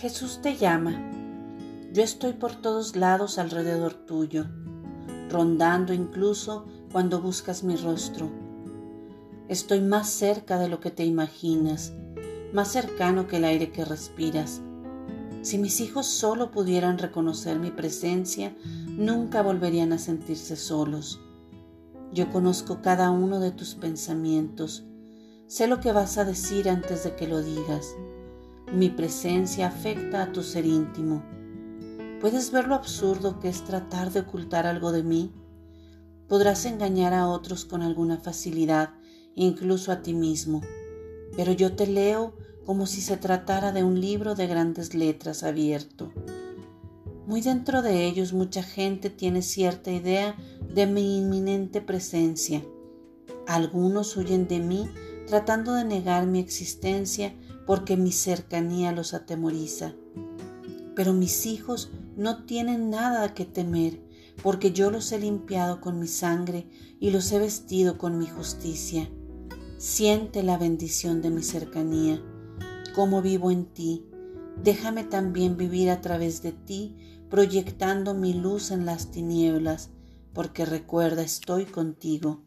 Jesús te llama. Yo estoy por todos lados alrededor tuyo, rondando incluso cuando buscas mi rostro. Estoy más cerca de lo que te imaginas, más cercano que el aire que respiras. Si mis hijos solo pudieran reconocer mi presencia, nunca volverían a sentirse solos. Yo conozco cada uno de tus pensamientos, sé lo que vas a decir antes de que lo digas. Mi presencia afecta a tu ser íntimo. ¿Puedes ver lo absurdo que es tratar de ocultar algo de mí? Podrás engañar a otros con alguna facilidad, incluso a ti mismo, pero yo te leo como si se tratara de un libro de grandes letras abierto. Muy dentro de ellos mucha gente tiene cierta idea de mi inminente presencia. Algunos huyen de mí tratando de negar mi existencia porque mi cercanía los atemoriza. Pero mis hijos no tienen nada que temer, porque yo los he limpiado con mi sangre y los he vestido con mi justicia. Siente la bendición de mi cercanía cómo vivo en ti. Déjame también vivir a través de ti, proyectando mi luz en las tinieblas, porque recuerda, estoy contigo.